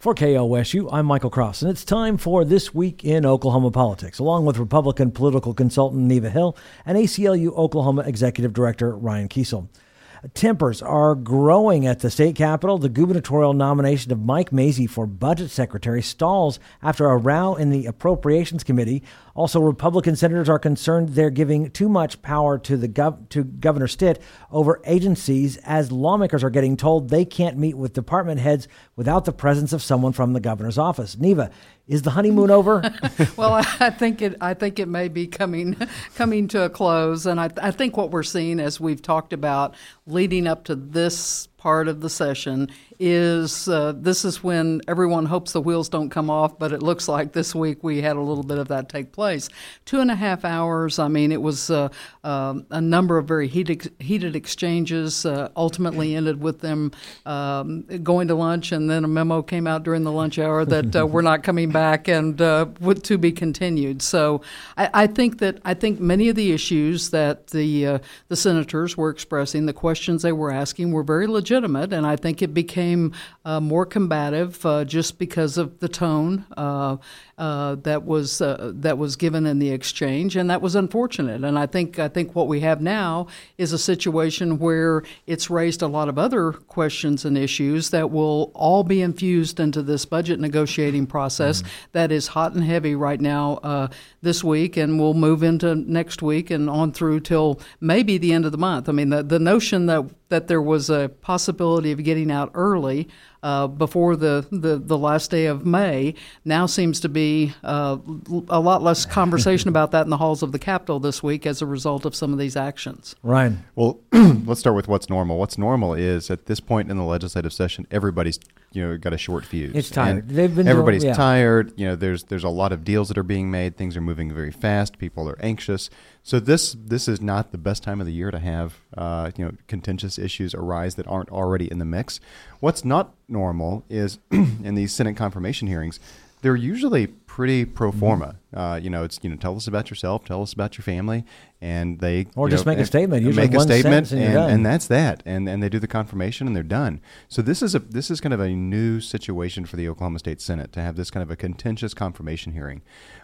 For KOSU, I'm Michael Cross, and it's time for This Week in Oklahoma Politics, along with Republican political consultant Neva Hill and ACLU Oklahoma Executive Director Ryan Kiesel. Tempers are growing at the state capitol. The gubernatorial nomination of Mike Mazzei for budget secretary stalls after a row in the Appropriations Committee. Also, Republican senators are concerned they're giving too much power to the gov- to Governor Stitt over agencies, as lawmakers are getting told they can't meet with department heads without the presence of someone from the governor's office. Neva, is the honeymoon over? well, I think it. I think it may be coming coming to a close, and I, I think what we're seeing, as we've talked about, leading up to this part of the session is uh, this is when everyone hopes the wheels don't come off, but it looks like this week we had a little bit of that take place. Two and a half hours. I mean, it was uh, uh, a number of very heated, heated exchanges. Uh, ultimately, ended with them um, going to lunch, and then a memo came out during the lunch hour that uh, we're not coming back and uh, to be continued. So, I, I, think that I think many of the issues that the the senators were expressing, the questions they were asking, were very legitimate, and I think it became became uh, more combative uh, just because of the tone uh, that was uh, that was given in the exchange, and that was unfortunate. And I think I think what we have now is a situation where it's raised a lot of other questions and issues that will all be infused into this budget negotiating process mm-hmm. that is hot and heavy right now uh, this week, and will move into next week and on through till maybe the end of the month. I mean, the the notion that that there was a possibility of getting out early uh, before the, the, the, last day of May. Now seems to be uh, a lot less conversation about that in the halls of the Capitol this week as a result of some of these actions. Ryan. Well, let's start with what's normal. What's normal is at this point in the legislative session, everybody's you know got a short fuse. It's tired. And They've been everybody's doing, yeah. tired. You know, there's there's a lot of deals that are being made. Things are moving very fast. People are anxious. So this this is not the best time of the year to have uh, you know contentious issues arise that aren't already in the mix. What's not normal is in these Senate confirmation hearings, they're usually pretty pro mm-hmm. forma. Uh, you know, it's you know, tell us about yourself, tell us about your family, and they or just know, make a statement. Usually make a statement, and, and, and, that's that. And and they do the confirmation, and they're done. So this is a this is kind of a new situation for the Oklahoma State Senate to have this kind of a contentious confirmation hearing.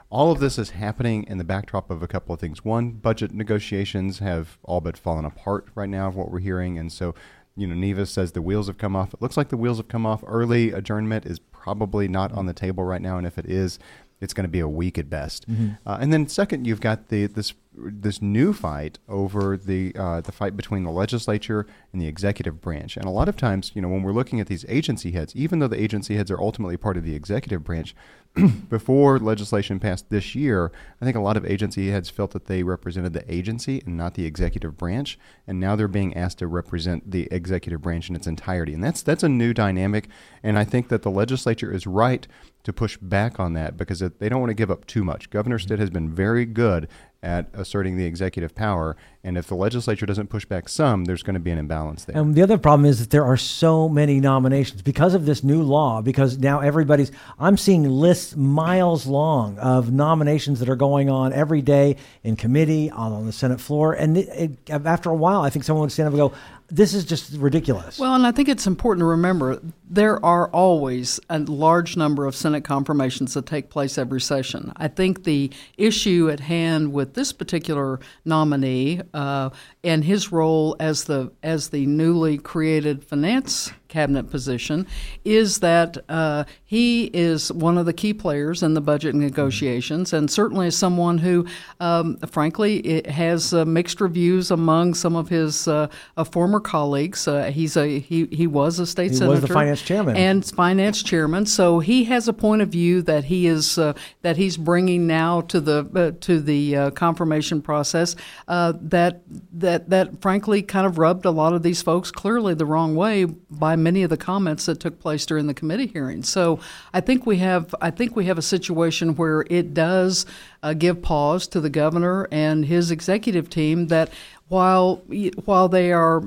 All of this is happening in the backdrop of a couple of things. One, budget negotiations have all but fallen apart right now of what we're hearing, and so you know, Neva says the wheels have come off. It looks like the wheels have come off. Early adjournment is probably not on the table right now, and if it is, it's going to be a week at best. Mm-hmm. Uh, and then second, you've got the this this new fight over the uh, the fight between the legislature and the executive branch. And a lot of times, you know, when we're looking at these agency heads, even though the agency heads are ultimately part of the executive branch, before legislation passed this year, I think a lot of agency heads felt that they represented the agency and not the executive branch, and now they're being asked to represent the executive branch in its entirety. And that's that's a new dynamic, and I think that the legislature is right to push back on that because they don't want to give up too much. Governor Stitt has been very good at asserting the executive power. And if the legislature doesn't push back some, there's going to be an imbalance there. And the other problem is that there are so many nominations because of this new law, because now everybody's, I'm seeing lists miles long of nominations that are going on every day in committee, on the Senate floor. And it, it, after a while, I think someone would stand up and go, this is just ridiculous. Well, and I think it's important to remember there are always a large number of Senate confirmations that take place every session. I think the issue at hand with this particular nominee uh, and his role as the as the newly created finance cabinet position is that uh, he is one of the key players in the budget negotiations, and certainly is someone who, um, frankly, has uh, mixed reviews among some of his uh, uh former colleagues. Uh, he's a he, he was a state he senator, was the finance chairman, and finance chairman. So he has a point of view that he is uh, that he's bringing now to the to the confirmation process that that that frankly kind of rubbed a lot of these folks clearly the wrong way by many of the comments that took place during the committee hearing. So I think we have I think we have a situation where it does uh, give pause to the governor and his executive team that while while they are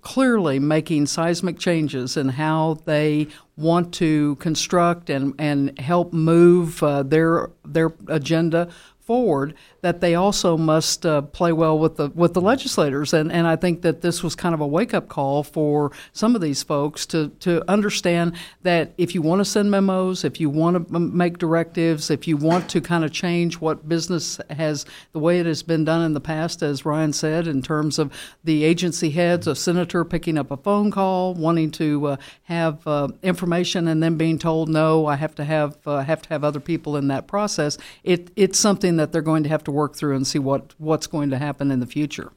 clearly making seismic changes in how they want to construct and, and help move uh, their their agenda forward, that they also must uh, play well with the with the legislators. And and I think that this was kind of a wake up call for some of these folks to to understand that if you want to send memos, if you want to make directives, if you want to kind of change what business has the way it has been done in the past, as Ryan said, in terms of the agency heads, a senator picking up a phone call, wanting to uh, have uh, information, and then being told no, I have to have uh, have to have other people in that process. It it's something that they're going to have to work through and see what what's going to happen in the future.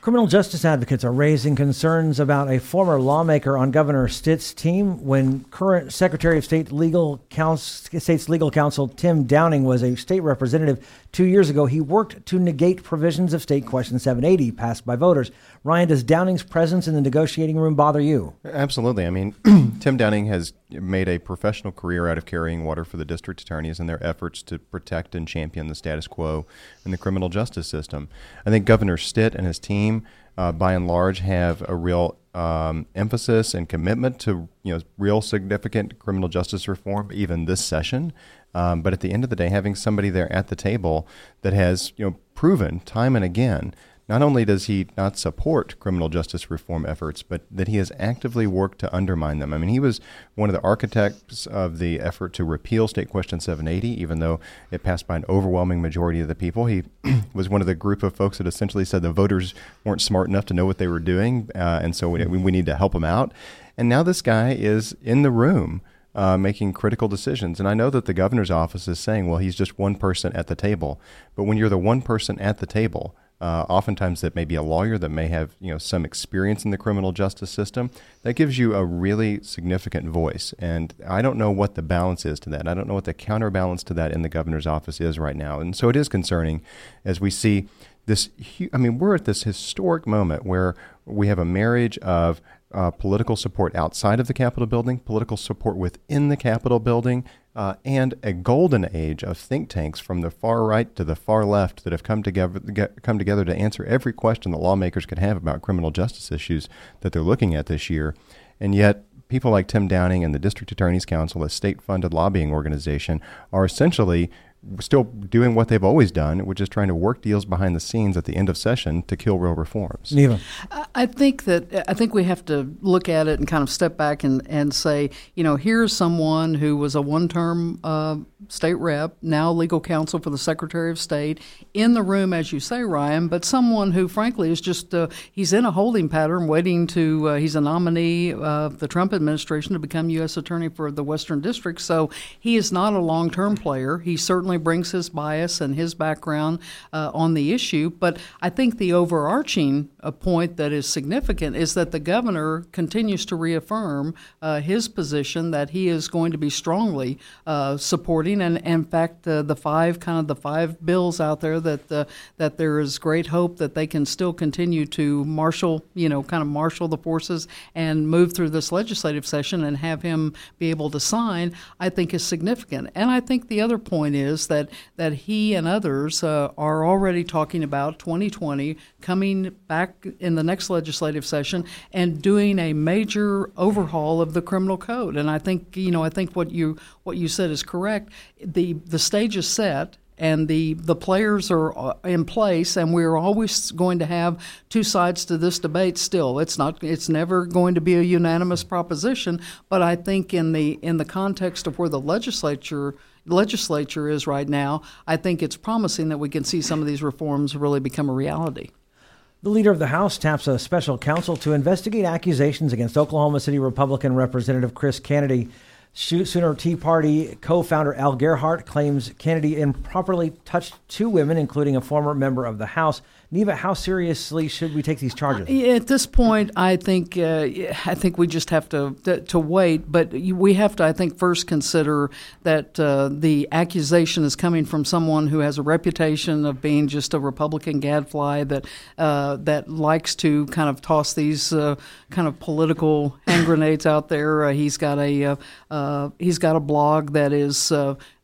Criminal justice advocates are raising concerns about a former lawmaker on Governor Stitt's team when current Secretary of State Legal Counsel, State's Legal Counsel Tim Downing was a state representative two years ago. He worked to negate provisions of State Question 780 passed by voters. Ryan, does Downing's presence in the negotiating room bother you? Absolutely. I mean, Tim Downing has made a professional career out of carrying water for the district attorneys in their efforts to protect and champion the status quo in the criminal justice system. I think Governor Stitt and his team, uh, by and large, have a real um, emphasis and commitment to you know real significant criminal justice reform, even this session. Um, but at the end of the day, having somebody there at the table that has you know proven time and again not only does he not support criminal justice reform efforts, but that he has actively worked to undermine them. I mean, he was one of the architects of the effort to repeal State Question 780, even though it passed by an overwhelming majority of the people. He was one of the group of folks that essentially said the voters weren't smart enough to know what they were doing, uh, and so we, we need to help them out. And now this guy is in the room. Uh, making critical decisions. And I know that the governor's office is saying, well, he's just one person at the table. But when you're the one person at the table, uh, oftentimes that may be a lawyer that may have you know some experience in the criminal justice system that gives you a really significant voice. And i don't know what the balance is to that. I don't know what the counterbalance to that in the governor's office is right now. And so it is concerning as we see this i mean we're at this historic moment where we have a marriage of uh, political support outside of the Capitol building, political support within the Capitol building, uh, and a golden age of think tanks from the far right to the far left that have come together get, come together to answer every question that lawmakers could have about criminal justice issues that they're looking at this year. And yet, people like Tim Downing and the District Attorney's Council, a state-funded lobbying organization, are essentially still doing what they've always done, which is trying to work deals behind the scenes at the end of session to kill real reforms. Neva. I think that I think we have to look at it and kind of step back and, and say, you know, here's someone who was a one-term uh, state rep, now legal counsel for the Secretary of State, in the room, as you say, Ryan, but someone who, frankly, is just uh, he's in a holding pattern, waiting to. Uh, he's a nominee of the Trump administration to become U.S. Attorney for the Western District, so he is not a long-term player. He certainly brings his bias and his background uh, on the issue, but I think the overarching uh, point that is significant is that the governor continues to reaffirm uh, his position that he is going to be strongly uh, supporting, and, and, in fact, the five kind of the five bills out there that uh, that there is great hope that they can still continue to marshal, you know, kind of marshal the forces and move through this legislative session and have him be able to sign. I think is significant, and I think the other point is that that he and others uh, are already talking about 2020 coming back in the next legislative session and doing a major overhaul of the criminal code. And I think you know I think what you what you said is correct. The the stage is set and the the players are uh, in place and we're always going to have two sides to this debate still it's not it's never going to be a unanimous proposition but i think in the in the context of where the legislature legislature is right now i think it's promising that we can see some of these reforms really become a reality the leader of the House taps a special counsel to investigate accusations against Oklahoma City Republican Representative Chris Kennedy. Sooner Tea Party co founder Al Gerhardt claims Kennedy improperly touched two women, including a former member of the House. Neva, how seriously should we take these charges? At this point, I think uh, I think we just have to, to, to wait. But we have to, I think, first consider that uh, the accusation is coming from someone who has a reputation of being just a Republican gadfly that uh, that likes to kind of toss these uh, kind of political hand grenades out there. Uh, he's got a uh, he's got a blog that is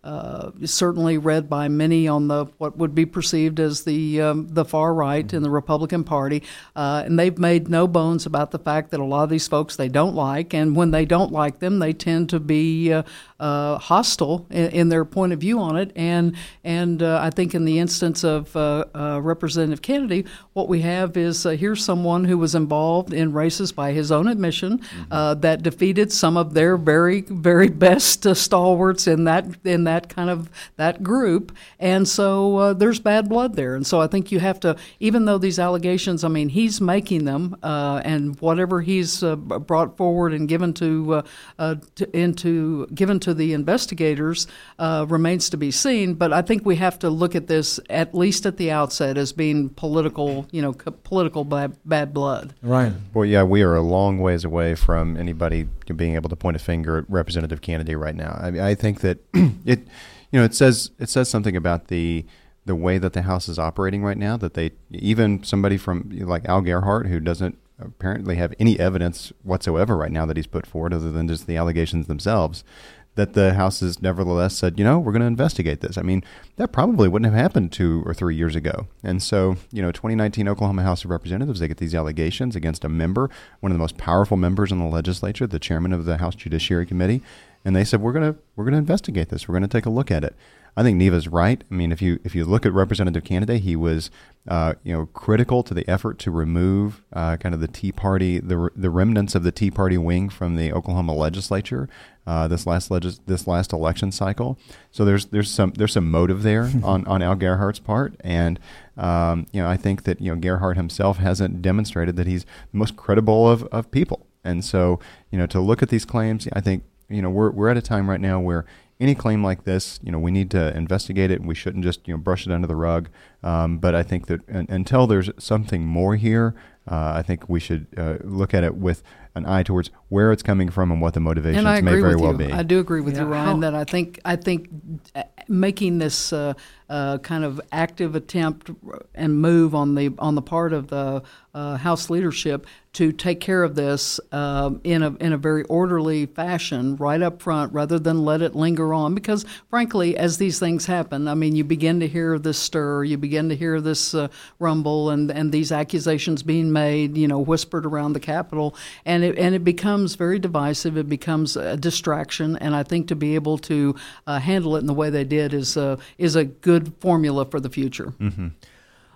uh, certainly read by many on the what would be perceived as the um, the far right in the Republican Party, uh, and they've made no bones about the fact that a lot of these folks they don't like, and when they don't like them, they tend to be uh, uh hostile in, in, their point of view on it. And and uh, I think in the instance of uh, Representative Kennedy, what we have is here's someone who was involved in races by his own admission mm-hmm. that defeated some of their very very best stalwarts in that in that that kind of that group, and so uh, there's bad blood there. And so I think you have to, even though these allegations, I mean, he's making them, uh, and whatever he's uh, brought forward and given to, uh, uh, to, into given to the investigators uh, remains to be seen. But I think we have to look at this at least at the outset as being political, you know, political bad, bad blood. Ryan, well, yeah, we are a long ways away from anybody being able to point a finger at Representative Kennedy right now. I, mean, I think that it you know it says it says something about the the way that the House is operating right now. That they even somebody from like Al Gerhardt who doesn't apparently have any evidence whatsoever right now that he's put forward other than just the allegations themselves that the House has nevertheless said, you know, we're going to investigate this. I mean, that probably wouldn't have happened two or three years ago. And so, you know, 2019 Oklahoma House of Representatives, they get these allegations against a member, one of the most powerful members in the legislature, the chairman of the House Judiciary Committee, and they said we're going to we're going to investigate this. We're going to take a look at it. I think Neva's right. I mean, if you if you look at Representative Kennedy, he was uh, you know critical to the effort to remove uh, kind of the Tea Party, the the remnants of the Tea Party wing from the Oklahoma legislature uh, this last legis- this last election cycle. So there's there's some there's some motive there on, on Al Gerhardt's part, and um, you know I think that you know Gerhardt himself hasn't demonstrated that he's the most credible of, of people. And so, you know, to look at these claims, I think you know, we're, we're at a time right now where any claim like this, you know, we need to investigate it. And we shouldn't just, you know, brush it under the rug. Um, but I think that until there's something more here, uh, I think we should uh, look at it with an eye towards where it's coming from and what the motivations may very well you. be. I do agree with yeah. you, Ryan. How? That I think I think uh, making this uh, uh, kind of active attempt and move on the on the part of the uh, House leadership to take care of this um, in a in a very orderly fashion right up front, rather than let it linger on. Because frankly, as these things happen, I mean, you begin to hear this stir, you begin to hear this uh, rumble, and and these accusations being made, you know, whispered around the Capitol, and it and it becomes very divisive. It becomes a distraction, and I think to be able to uh, handle it in the way they did is uh, is a good formula for the future. Mm-hmm.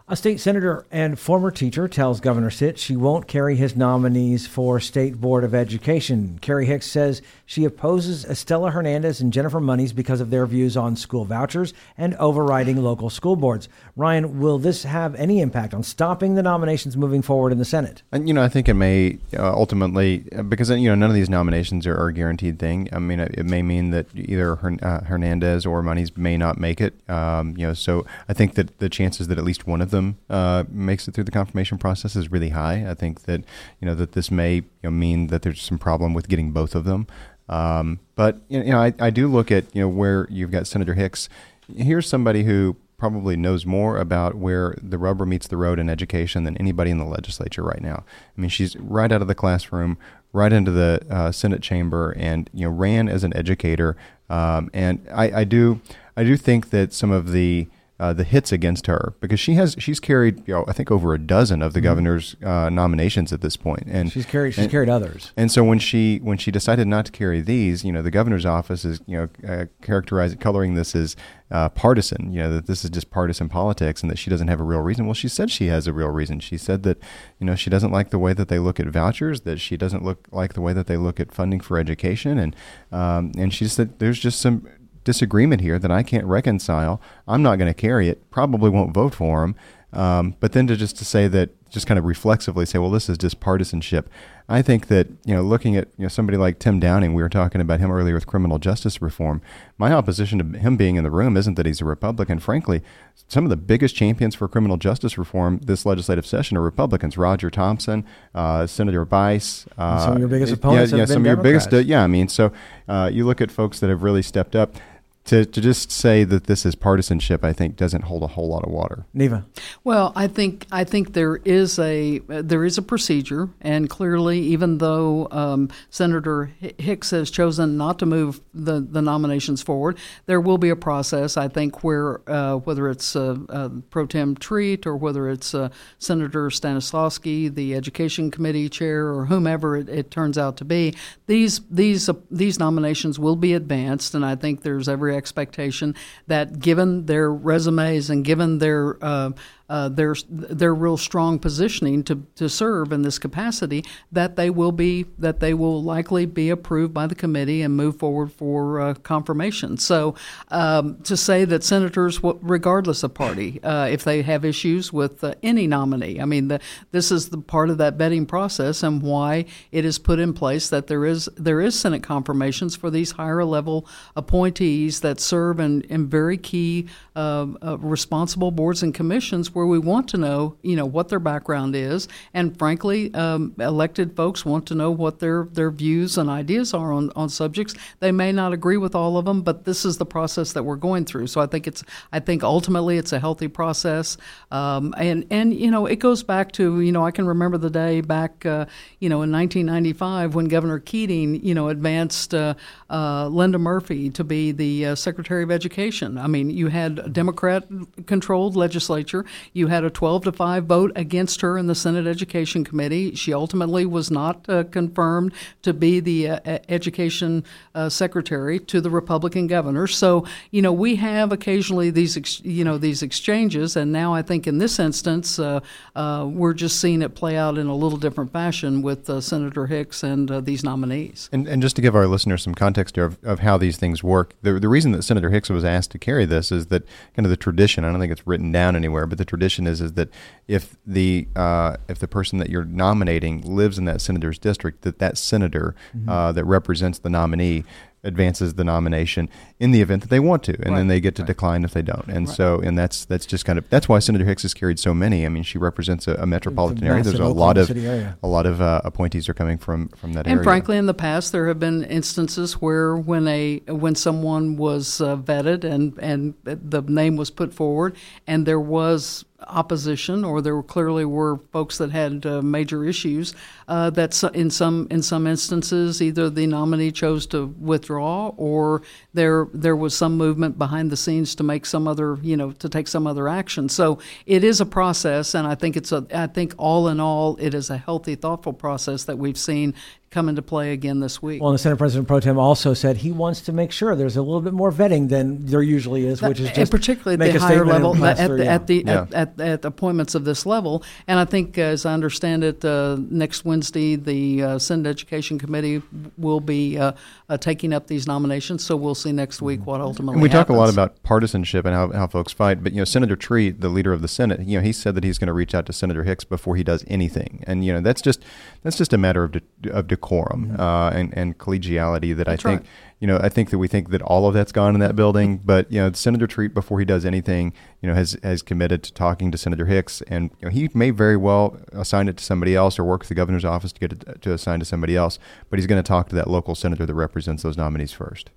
A state senator and former teacher tells Governor Stitt she won't carry his nominees for State Board of Education. Carri Hicks says she opposes Estela Hernandez and Jennifer Monies because of their views on school vouchers and overriding local school boards. Ryan, will this have any impact on stopping the nominations moving forward in the Senate? And you know, I think it may uh, ultimately uh, because you know none of these nominations are, are, a guaranteed thing. I mean, it, may mean that either uh, Hernandez or Monies may not make it. Um, you know, so I think that the chances that at least one of them uh, makes it through the confirmation process is really high. I think that you know that this may you know, mean that there's some problem with getting both of them. Um, but you know, I, I do look at you know where you've got Senator Hicks. Here's somebody who probably knows more about where the rubber meets the road in education than anybody in the legislature right now. I mean, she's right out of the classroom, right into the uh, Senate chamber, and you know ran as an educator. Um, and I, I do I do think that some of the uh, the hits against her because she has she's carried you know I think over a dozen of the mm-hmm. governor's uh, nominations at this point and she's carried she's and, carried others. and so when she when she decided not to carry these you know the governor's office is you know uh, characterizing coloring this as uh, partisan you know that this is just partisan politics and that she doesn't have a real reason. Well she said she has a real reason. She said that you know she doesn't like the way that they look at vouchers that she doesn't look like the way that they look at funding for education and um, and she said there's just some disagreement here that I can't reconcile. I'm not going to carry it. Probably won't vote for him. Um, but then to just to say that, just kind of reflexively say, well, this is just partisanship. I think that you know, looking at you know somebody like Tim Downing, we were talking about him earlier with criminal justice reform. My opposition to him being in the room isn't that he's a Republican. Frankly, some of the biggest champions for criminal justice reform this legislative session are Republicans. Roger Thompson, uh, Senator Bice. Uh, some of your biggest opponents. Yeah, yeah some of your biggest. Uh, yeah, I mean, so uh, you look at folks that have really stepped up to, to just say that this is partisanship, I think, doesn't hold a whole lot of water. Neva. Well, I think I think there is a there is a procedure, and clearly, even though um, Senator Hicks has chosen not to move the, the nominations forward, there will be a process. I think where uh, whether it's uh, uh, Pro Tem Treat or whether it's uh, Senator Stanislawski, the Education Committee chair, or whomever it, it turns out to be, these these uh, these nominations will be advanced, and I think there's every expectation that given their resumes and given their uh, uh, their their real strong positioning to, to serve in this capacity, that they will be that they will likely be approved by the committee and move forward for uh, confirmation. So um, to say that senators, regardless of party, uh, if they have issues with uh, any nominee, I mean, the, this is the part of that vetting process and why it is put in place that there is there is Senate confirmations for these higher level appointees that serve in, in very key uh, uh, responsible boards and commissions where we want to know, you know, what their background is, and frankly, um, elected folks want to know what their their views and ideas are on, on subjects. They may not agree with all of them, but this is the process that we're going through. So I think it's I think ultimately it's a healthy process, um, and and you know it goes back to you know I can remember the day back uh, you know in 1995 when Governor Keating you know advanced uh, uh, Linda Murphy to be the uh, Secretary of Education. I mean you had a Democrat controlled legislature. You had a 12 to 5 vote against her in the Senate Education Committee. She ultimately was not uh, confirmed to be the uh, Education uh, Secretary to the Republican governor. So, you know, we have occasionally these, ex- you know, these exchanges, and now I think in this instance, uh, uh, we're just seeing it play out in a little different fashion with uh, Senator Hicks and these nominees. And, and just to give our listeners some context here of, of how these things work, the, the reason that Senator Hicks was asked to carry this is that kind of the tradition, I don't think it's written down anywhere, but the tradition is is that if the uh, if the person that you're nominating lives in that senator's district, that that senator mm-hmm. uh, that represents the nominee advances the nomination in the event that they want to, and right. then they get to right. decline if they don't. And right. so, and that's that's just kind of that's why Senator Hicks has carried so many. I mean, she represents a, a metropolitan area. There's a lot of a lot of uh, appointees are coming from from that and area. And frankly, in the past, there have been instances where when a when someone was uh, vetted and and the name was put forward, and there was opposition, or there clearly were folks that had uh, major issues. Uh, that in some in some instances, either the nominee chose to withdraw, or there there was some movement behind the scenes to make some other you know to take some other action. So it is a process, and I think it's a I think all in all, it is a healthy, thoughtful process that we've seen come into play again this week. Well, the Senate President Pro Tem also said he wants to make sure there's a little bit more vetting than there usually is, which is just and particularly at the higher level at the, at the yeah. at, at, at, appointments of this level. And I think, as I understand it, uh, next Wednesday the uh, Senate Education Committee will be uh, uh taking up these nominations. So we'll see next week what ultimately. And we happens. talk a lot about partisanship and how, how folks fight, but you know, Senator Treat, the leader of the Senate, you know, he said that he's going to reach out to Senator Hicks before he does anything, and you know, that's just that's just a matter of de- of decorum. Mm-hmm. Uh, and, and collegiality that That's I think, right. you know, I think that we think that all of that's gone in that building. But, you know, Senator Treat, before he does anything, you know, has, has committed to talking to Senator Hicks. And you know, he may very well assign it to somebody else or work with the governor's office to get it to assign to somebody else. But he's going to talk to that local senator that represents those nominees first.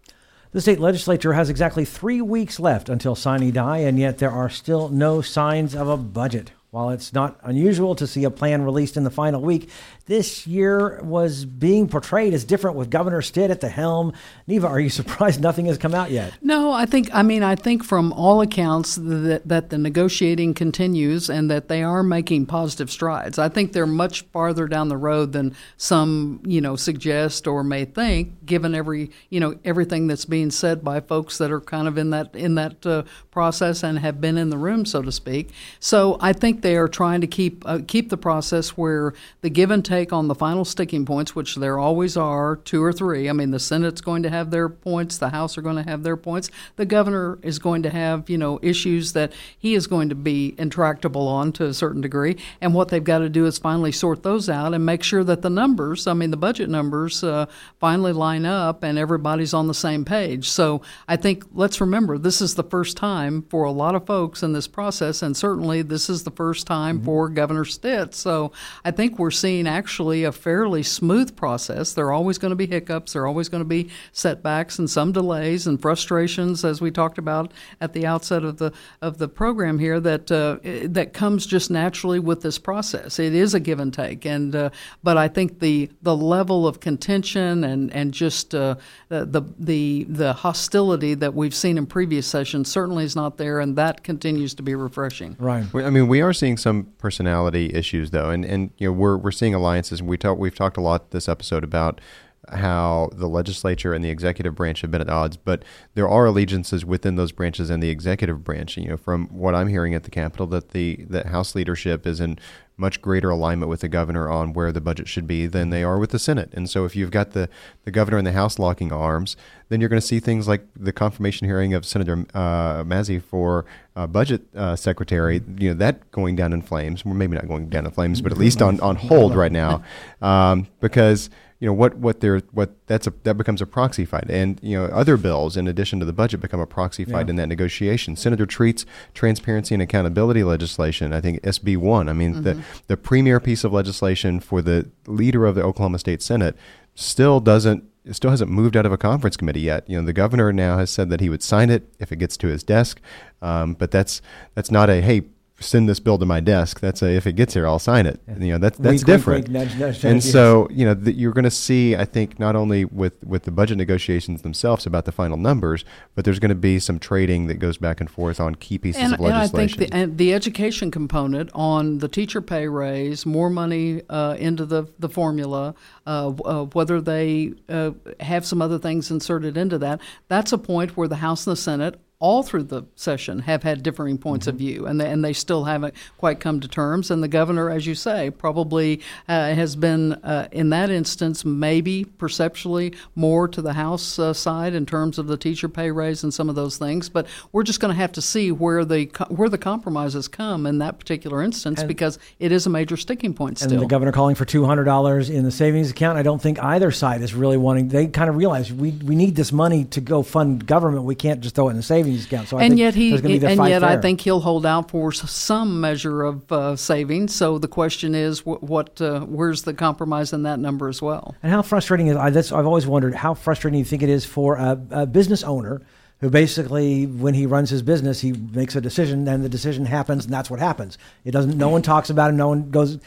The state legislature has exactly three weeks left until sine die, and yet there are still no signs of a budget. While it's not unusual to see a plan released in the final week, this year was being portrayed as different with Governor Stitt at the helm. Neva, are you surprised nothing has come out yet? No, I think I mean I think from all accounts that that the negotiating continues and that they are making positive strides. I think they're much farther down the road than some, you know, suggest or may think given every, you know, everything that's being said by folks that are kind of in that in that uh, process and have been in the room so to speak. So I think they are trying to keep uh, keep the process where the give and take take on the final sticking points, which there always are, two or three. I mean, the Senate's going to have their points, the House are going to have their points, the governor is going to have, you know, issues that he is going to be intractable on to a certain degree. And what they've got to do is finally sort those out and make sure that the numbers, I mean, the budget numbers, uh, finally line up and everybody's on the same page. So I think let's remember this is the first time for a lot of folks in this process, and certainly this is the first time mm-hmm. for Governor Stitt. So I think we're seeing actually a fairly smooth process. There are always going to be hiccups, there are always going to be setbacks and some delays and frustrations, as we talked about at the outset of the of the program here. That uh, that comes just naturally with this process. It is a give and take, and uh, but I think the the level of contention and and just uh, the the the hostility that we've seen in previous sessions certainly is not there, and that continues to be refreshing. Right. I mean, we are seeing some personality issues though, and and you know we're we're seeing alliances. We talk we've talked a lot this episode about how the legislature and the executive branch have been at odds, but there are allegiances within those branches and the executive branch. You know, from what I'm hearing at the Capitol, that the that House leadership is in much greater alignment with the governor on where the budget should be than they are with the Senate. And so, if you've got the the governor and the House locking arms, then you're going to see things like the confirmation hearing of Senator uh, for uh, budget uh, secretary. You know that going down in flames. Well, maybe not going down in flames, but at least on on hold right now, um, because you know what what they're what that's a that becomes a proxy fight and you know other bills in addition to the budget become a proxy fight yeah. in that negotiation senator treat's transparency and accountability legislation i think sb1 i mean mm-hmm. the the premier piece of legislation for the leader of the oklahoma state senate still doesn't still hasn't moved out of a conference committee yet. You know, the governor now has said that he would sign it if it gets to his desk, um, but that's that's not a hey send this bill to my desk. That's a, if it gets here, I'll sign it. Yeah. You know, that's that's wink, different. Wink, wink, nudge, nudge, and so, you know, the, you're going to see, I think, not only with with the budget negotiations themselves about the final numbers, but there's going to be some trading that goes back and forth on key pieces and, of legislation. And I think the, and the education component on the teacher pay raise, more money uh, into the the formula, uh, uh, whether they uh, have some other things inserted into that, that's a point where the House and the Senate all through the session have had differing points mm-hmm. of view, and they, and they still haven't quite come to terms. And the governor, as you say, probably uh, has been, uh, in that instance, maybe perceptually more to the House uh, side in terms of the teacher pay raise and some of those things. But we're just going to have to see where the where the compromises come in that particular instance and, because it is a major sticking point. Still, and the governor calling for two hundred dollars in the savings account. I don't think either side is really wanting. They kind of realize we we need this money to go fund government. We can't just throw it in the savings savings account. So I and yet he, and yet there. I think he'll hold out for some measure of uh, savings. So the question is, what, what uh, where's the compromise in that number as well? And how frustrating is I, that's, I've always wondered how frustrating you think it is for a, a business owner who basically, when he runs his business, he makes a decision, and the decision happens, and that's what happens. It doesn't. No one talks about it. No one goes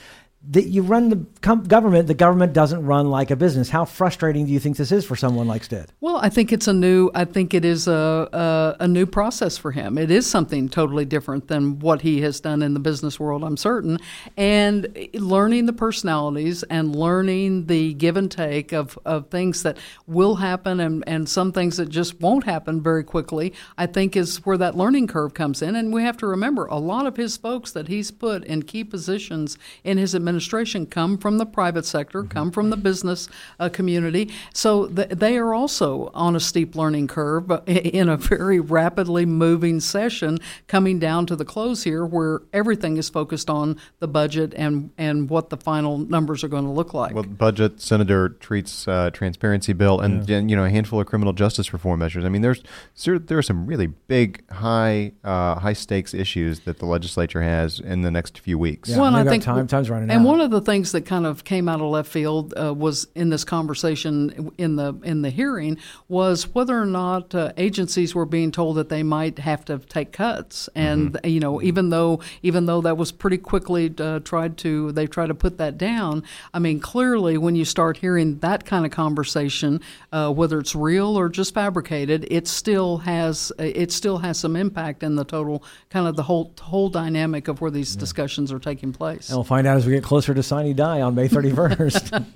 that you run the government, the government doesn't run like a business. How frustrating do you think this is for someone like Stitt? Well, I think it's a new. I think it is a, a, a new process for him. It is something totally different than what he has done in the business world. I'm certain, and learning the personalities and learning the give and take of, of things that will happen and, and some things that just won't happen very quickly. I think is where that learning curve comes in, and we have to remember a lot of his folks that he's put in key positions in his administration administration come from the private sector, mm-hmm. come from the business uh, community. So th- they are also on a steep learning curve in a very rapidly moving session coming down to the close here where everything is focused on the budget and, and what the final numbers are going to look like. Well, budget, Senator Treat's uh, transparency bill, and, yeah. and, you know a handful of criminal justice reform measures. I mean, there's there are some really big, high uh, high stakes issues that the legislature has in the next few weeks. Yeah, well, I think time, time's running out. And one of the things that kind of came out of left field uh, was in this conversation in the in the hearing was whether or not uh, agencies were being told that they might have to take cuts, and mm-hmm. you know even though even though that was pretty quickly uh, tried to they tried to put that down. I mean, clearly when you start hearing that kind of conversation, uh, whether it's real or just fabricated, it still has it still has some impact in the total kind of the whole whole dynamic of where these yeah. discussions are taking place. And we'll find out as we get closer to Sine Die on May 31st.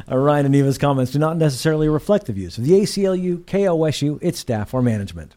uh, Ryan and Neva's comments do not necessarily reflect the views of the ACLU, KOSU, its staff, or management.